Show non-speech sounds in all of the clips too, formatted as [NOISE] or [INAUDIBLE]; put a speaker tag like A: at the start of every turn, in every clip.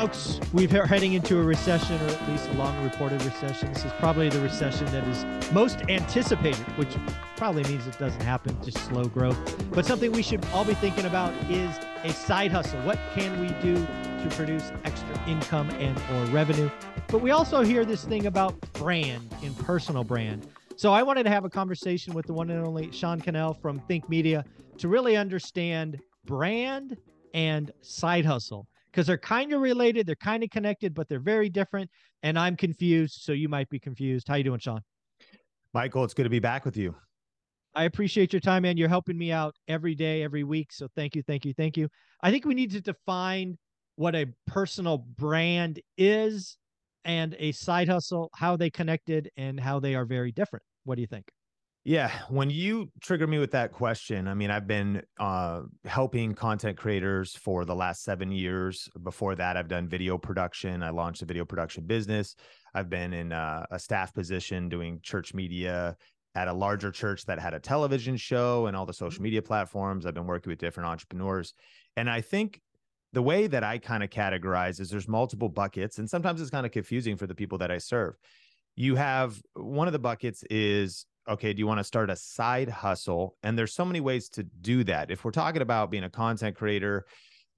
A: Folks, we're heading into a recession, or at least a long reported recession. This is probably the recession that is most anticipated, which probably means it doesn't happen, just slow growth. But something we should all be thinking about is a side hustle. What can we do to produce extra income and or revenue? But we also hear this thing about brand and personal brand. So I wanted to have a conversation with the one and only Sean Cannell from Think Media to really understand brand and side hustle because they're kind of related, they're kind of connected, but they're very different. And I'm confused, so you might be confused. How you doing, Sean?
B: Michael, it's good to be back with you.
A: I appreciate your time, man. You're helping me out every day, every week. So thank you, thank you, thank you. I think we need to define what a personal brand is and a side hustle, how they connected and how they are very different. What do you think?
B: Yeah, when you trigger me with that question, I mean, I've been uh, helping content creators for the last seven years. Before that, I've done video production. I launched a video production business. I've been in uh, a staff position doing church media at a larger church that had a television show and all the social media platforms. I've been working with different entrepreneurs. And I think the way that I kind of categorize is there's multiple buckets, and sometimes it's kind of confusing for the people that I serve. You have one of the buckets is okay, do you want to start a side hustle? And there's so many ways to do that. If we're talking about being a content creator,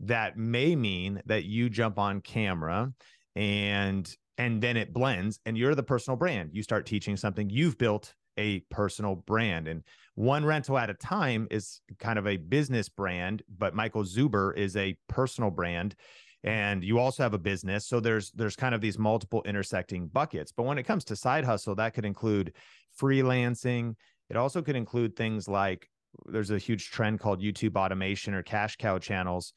B: that may mean that you jump on camera and and then it blends and you're the personal brand. You start teaching something you've built a personal brand and one rental at a time is kind of a business brand, but Michael Zuber is a personal brand and you also have a business so there's there's kind of these multiple intersecting buckets but when it comes to side hustle that could include freelancing it also could include things like there's a huge trend called youtube automation or cash cow channels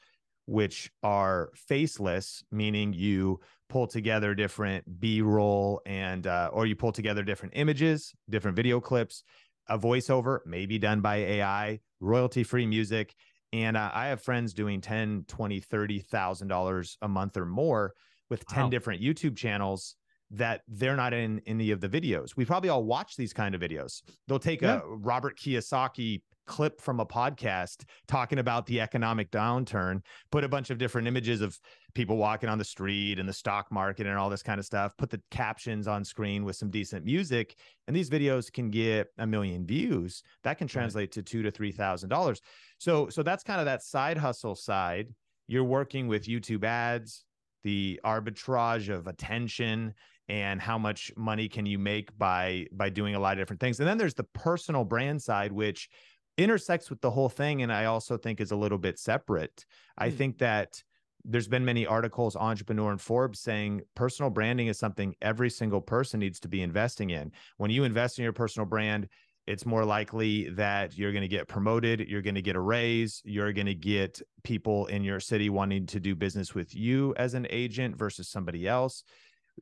B: which are faceless meaning you pull together different b-roll and uh, or you pull together different images different video clips a voiceover maybe done by ai royalty free music and uh, I have friends doing 10, 20, 30,000 dollars a month or more with 10 wow. different YouTube channels that they're not in any of the videos. We probably all watch these kind of videos. They'll take yeah. a Robert Kiyosaki clip from a podcast talking about the economic downturn, put a bunch of different images of people walking on the street and the stock market and all this kind of stuff, put the captions on screen with some decent music, and these videos can get a million views. That can translate to two to three thousand dollars. So, so that's kind of that side hustle side. You're working with YouTube ads, the arbitrage of attention and how much money can you make by by doing a lot of different things. And then there's the personal brand side which intersects with the whole thing and i also think is a little bit separate. I hmm. think that there's been many articles entrepreneur and forbes saying personal branding is something every single person needs to be investing in. When you invest in your personal brand it's more likely that you're going to get promoted you're going to get a raise you're going to get people in your city wanting to do business with you as an agent versus somebody else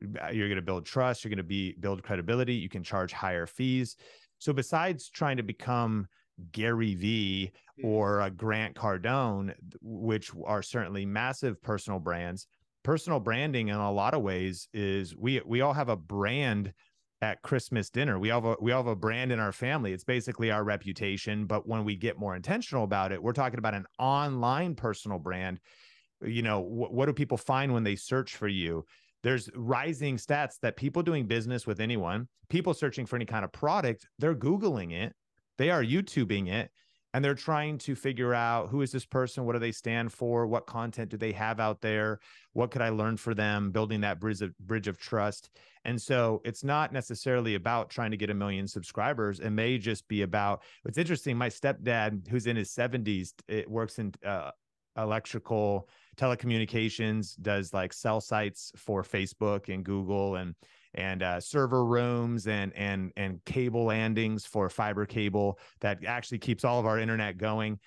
B: Uh, you're going to build trust you're going to be build credibility you can charge higher fees so besides trying to become Gary Vee mm. or a Grant Cardone, which are certainly massive personal brands. Personal branding in a lot of ways is we we all have a brand at Christmas dinner. We all have a, we all have a brand in our family. It's basically our reputation, but when we get more intentional about it, we're talking about an online personal brand. You know, wh- what do people find when they search for you? There's rising stats that people doing business with anyone, people searching for any kind of product, they're googling it they are YouTubing it and they're trying to figure out who is this person? What do they stand for? What content do they have out there? What could I learn for them? Building that bridge of, bridge of trust. And so it's not necessarily about trying to get a million subscribers. It may just be about what's interesting. My stepdad, who's in his 70s, it works in uh, electrical telecommunications, does like cell sites for Facebook and Google and and uh, server rooms and and and cable landings for fiber cable that actually keeps all of our internet going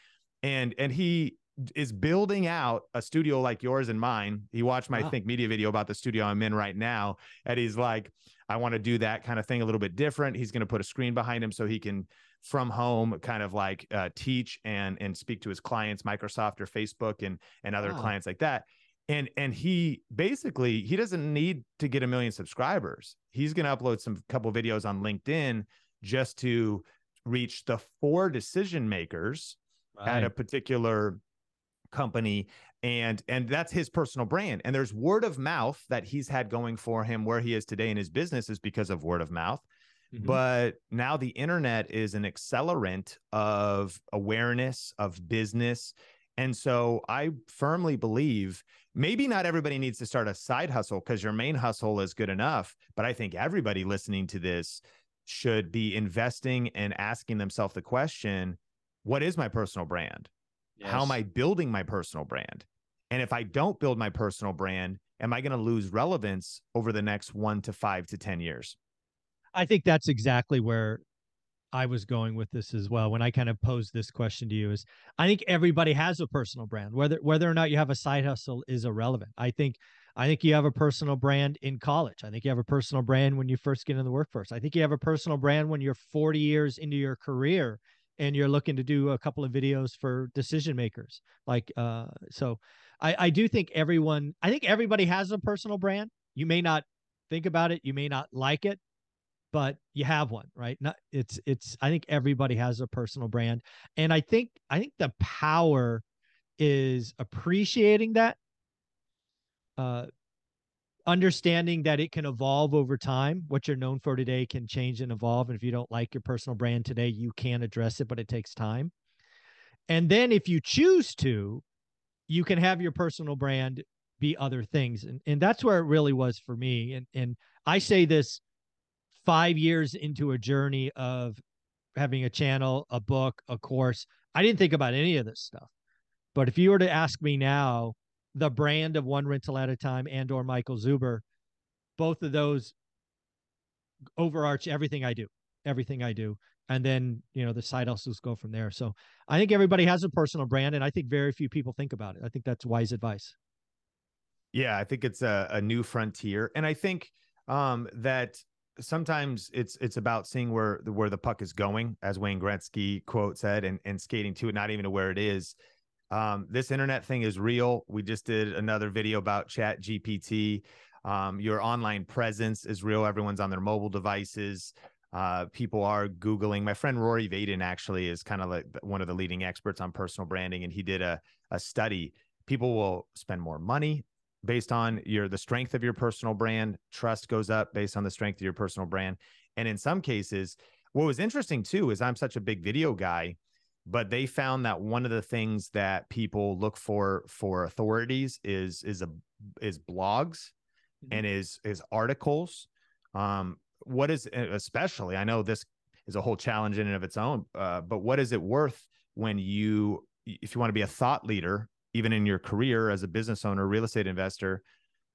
B: and and he is building out a studio like yours and mine. He watched my
A: Wow.
B: Think Media video about the studio I'm in right now, and he's like, I want to do that kind of thing a little bit different. He's going to put a screen behind him so he can from home kind of like uh, teach and and speak to his clients, Microsoft or Facebook and and other
A: Wow.
B: clients like that. And and he basically he doesn't need to get a million subscribers. He's going to upload some couple videos on LinkedIn just to reach the four decision makers at a particular company and and that's his personal brand and there's word of mouth that he's had going for him where he is today in his business is because of word of mouth
A: Mhm.
B: but now the internet is an accelerant of awareness of business and so i firmly believe maybe not everybody needs to start a side hustle because your main hustle is good enough but i think everybody listening to this should be investing and asking themselves the question what is my personal brand how am I building my personal brand? And if I don't build my personal brand, am I going to lose relevance over the next one to five to 10 years?
A: I think that's exactly where I was going with this as well. When I kind of posed this question to you, is I think everybody has a personal brand. Whether whether or not you have a side hustle is irrelevant. I think I think you have a personal brand in college. I think you have a personal brand when you first get in the workforce. I think you have a personal brand when you're 40 years into your career and you're looking to do a couple of videos for decision makers. Like uh so I, I do think everyone I think everybody has a personal brand. You may not think about it, you may not like it, but you have one right? Not it's it's i think everybody has a personal brand and i think i think the power is appreciating that uh understanding that it can evolve over time. What you're known for today can change and evolve and if you don't like your personal brand today you can address it but it takes time. And then if you choose to you can have your personal brand be other things and, and that's where it really was for me and and i say this five years into a journey of having a channel, a book, a course, I didn't think about any of this stuff. But if you were to ask me now, the brand of one rental at a time and or Michael Zuber, both of those overarch everything I do, everything I do. And then, you know, the side hustles go from there. So I think everybody has a personal brand and I think very few people think about it. I think that's wise advice.
B: Yeah, I think it's a, a new frontier. And I think um, that sometimes it's it's about seeing where the where the puck is going, as Wayne Gretzky quote said, and, and skating to it, not even to where it is. Um, this internet thing is real. We just did another video about Chat GPT. Um, your online presence is real. Everyone's on their mobile devices. Uh, people are Googling. My friend Rory Vaden actually is kind of like one of the leading experts on personal branding, and he did a, a study. People will spend more money based on your the strength of your personal brand. Trust goes up based on the strength of your personal brand. And in some cases, what was interesting too is I'm such a big video guy, but they found that one of the things that people look for for authorities is is a is blogs and is is articles. Um, what is especially I know this is a whole challenge in and of its own, uh, but what is it worth when you if you want to be a thought leader even in your career as a business owner, real estate investor,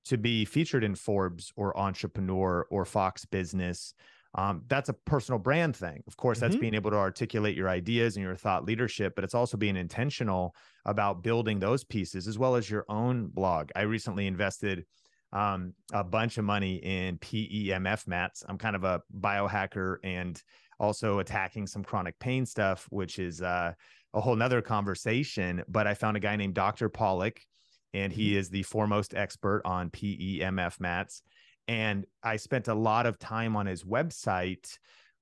B: to be featured in Forbes or Entrepreneur or Fox Business. Um, that's a personal brand thing. Of course, that's
A: Mhm.
B: being able to articulate your ideas and your thought leadership, but it's also being intentional about building those pieces as well as your own blog. I recently invested um, a bunch of money in PEMF mats. I'm kind of a biohacker and also attacking some chronic pain stuff, which is uh, a whole nother conversation. But I found a guy named Dr. Pawluk, and he is the foremost expert on PEMF mats. And I spent a lot of time on his website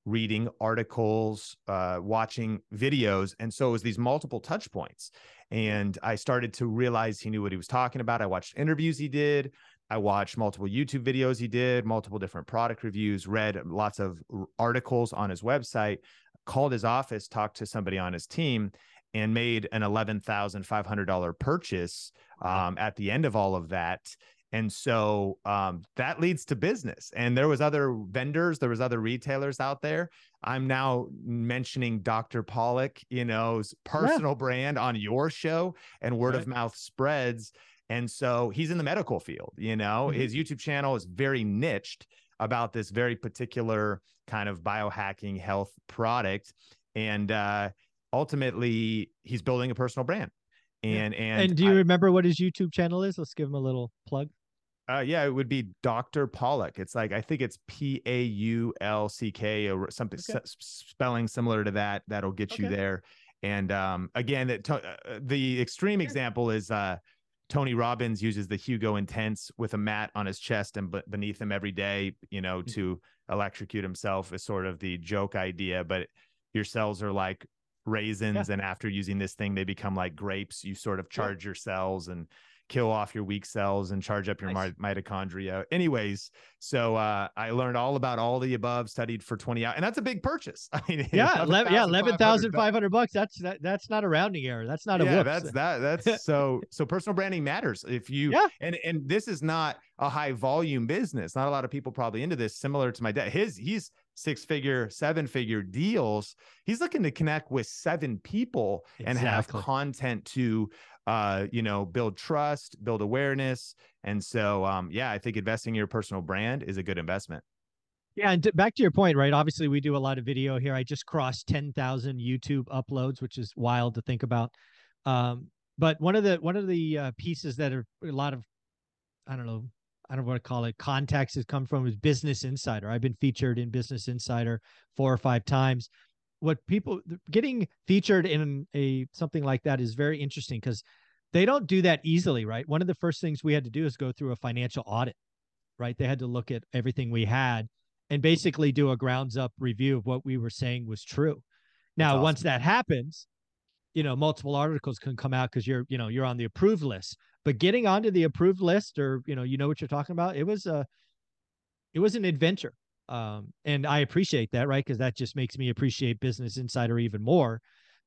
B: reading articles, uh, watching videos. And so it was these multiple touch points. And I started to realize he knew what he was talking about. I watched interviews he did. I watched multiple YouTube videos he did, multiple different product reviews, read lots of articles on his website, called his office, talked to somebody on his team, and made an $11,500 purchase um, at the end of all of that. And so um, that leads to business. And there was other vendors, there was other retailers out there. I'm now mentioning Dr. Pawluk, you know's personal brand on your show, and word
A: Right.
B: of mouth spreads. And so he's in the medical field, you know,
A: Mhm.
B: his YouTube channel is very niched about this very particular kind of biohacking health product. And uh, ultimately, he's building a personal brand. And and
A: And do you
B: I-
A: remember what his YouTube channel is? Let's give him a little plug.
B: Uh, yeah, it would be Dr. Pawluk. It's like I think it's P A U L C K or something
A: Okay.
B: s- spelling similar to that. That'll get you there. And um, again, that to- uh, the extreme example is uh, Tony Robbins uses the Hugo Intense with a mat on his chest and b- beneath him every day, you know,
A: Mhm.
B: to electrocute himself. Is sort of the joke idea, but your cells are like raisins, and after using this thing, they become like grapes. You sort of charge your cells and kill off your weak cells and charge up your
A: Nice.
B: mi- mitochondria. Anyways, so uh, I learned all about all the above, studied for 20 hours, and that's a big purchase. [LAUGHS] I mean,
A: Yeah, 11, yeah,
B: $11,500.
A: five hundred bucks. That's that, that's not a rounding error. That's not a
B: yeah,
A: whoops.
B: that's that. That's [LAUGHS] so so. Personal branding matters. If you
A: Yeah.
B: and and this is not a high volume business. Not a lot of people probably into this. Similar to my dad, his he's six figure, seven figure deals. He's looking to connect with seven people and have content to uh you know build trust build awareness and so um yeah i think investing in your personal brand is a good investment
A: Yeah, and to, back to your point, right? Obviously, we do a lot of video here. I just crossed ten thousand YouTube uploads, which is wild to think about. Um, but one of the one of the uh, pieces that are a lot of, I don't know, I don't know what to call it, contacts has come from is Business Insider. I've been featured in Business Insider four or five times. What people getting featured in a something like that is very interesting because they don't do that easily, right? One of the first things we had to do is go through a financial audit, right? They had to look at everything we had and basically do a grounds up review of what we were saying was true. Now,
B: awesome.
A: once that happens, you know, multiple articles can come out because you're, you know, you're on the approved list. But getting onto the approved list, or you know, you know what you're talking about, it was a, it was an adventure, um, and I appreciate that, right? Because that just makes me appreciate Business Insider even more,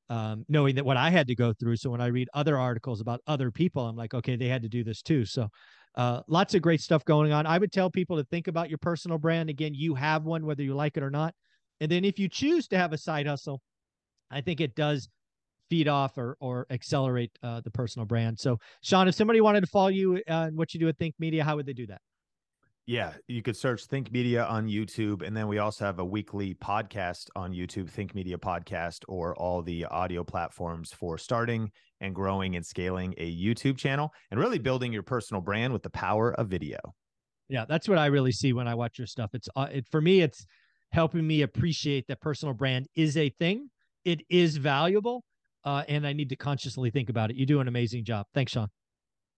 A: um, knowing that what I had to go through. So when I read other articles about other people, I'm like, okay, they had to do this too. So uh, lots of great stuff going on. I would tell people to think about your personal brand. Again, you have one, whether you like it or not. And then if you choose to have a side hustle, I think it does feed off or or accelerate uh, the personal brand. So, Sean, if somebody wanted to follow you uh, and what you do at Think Media, how would they do that?
B: Yeah, you could search Think Media on YouTube, and then we also have a weekly podcast on YouTube, Think Media Podcast, or all the audio platforms for starting and growing and scaling a YouTube channel and really building your personal brand with the power of video.
A: Yeah, that's what I really see when I watch your stuff. It's uh, it for me, it's helping me appreciate that personal brand is a thing. It is valuable, uh, and I need to consciously think about it. You do an amazing job. Thanks, Sean.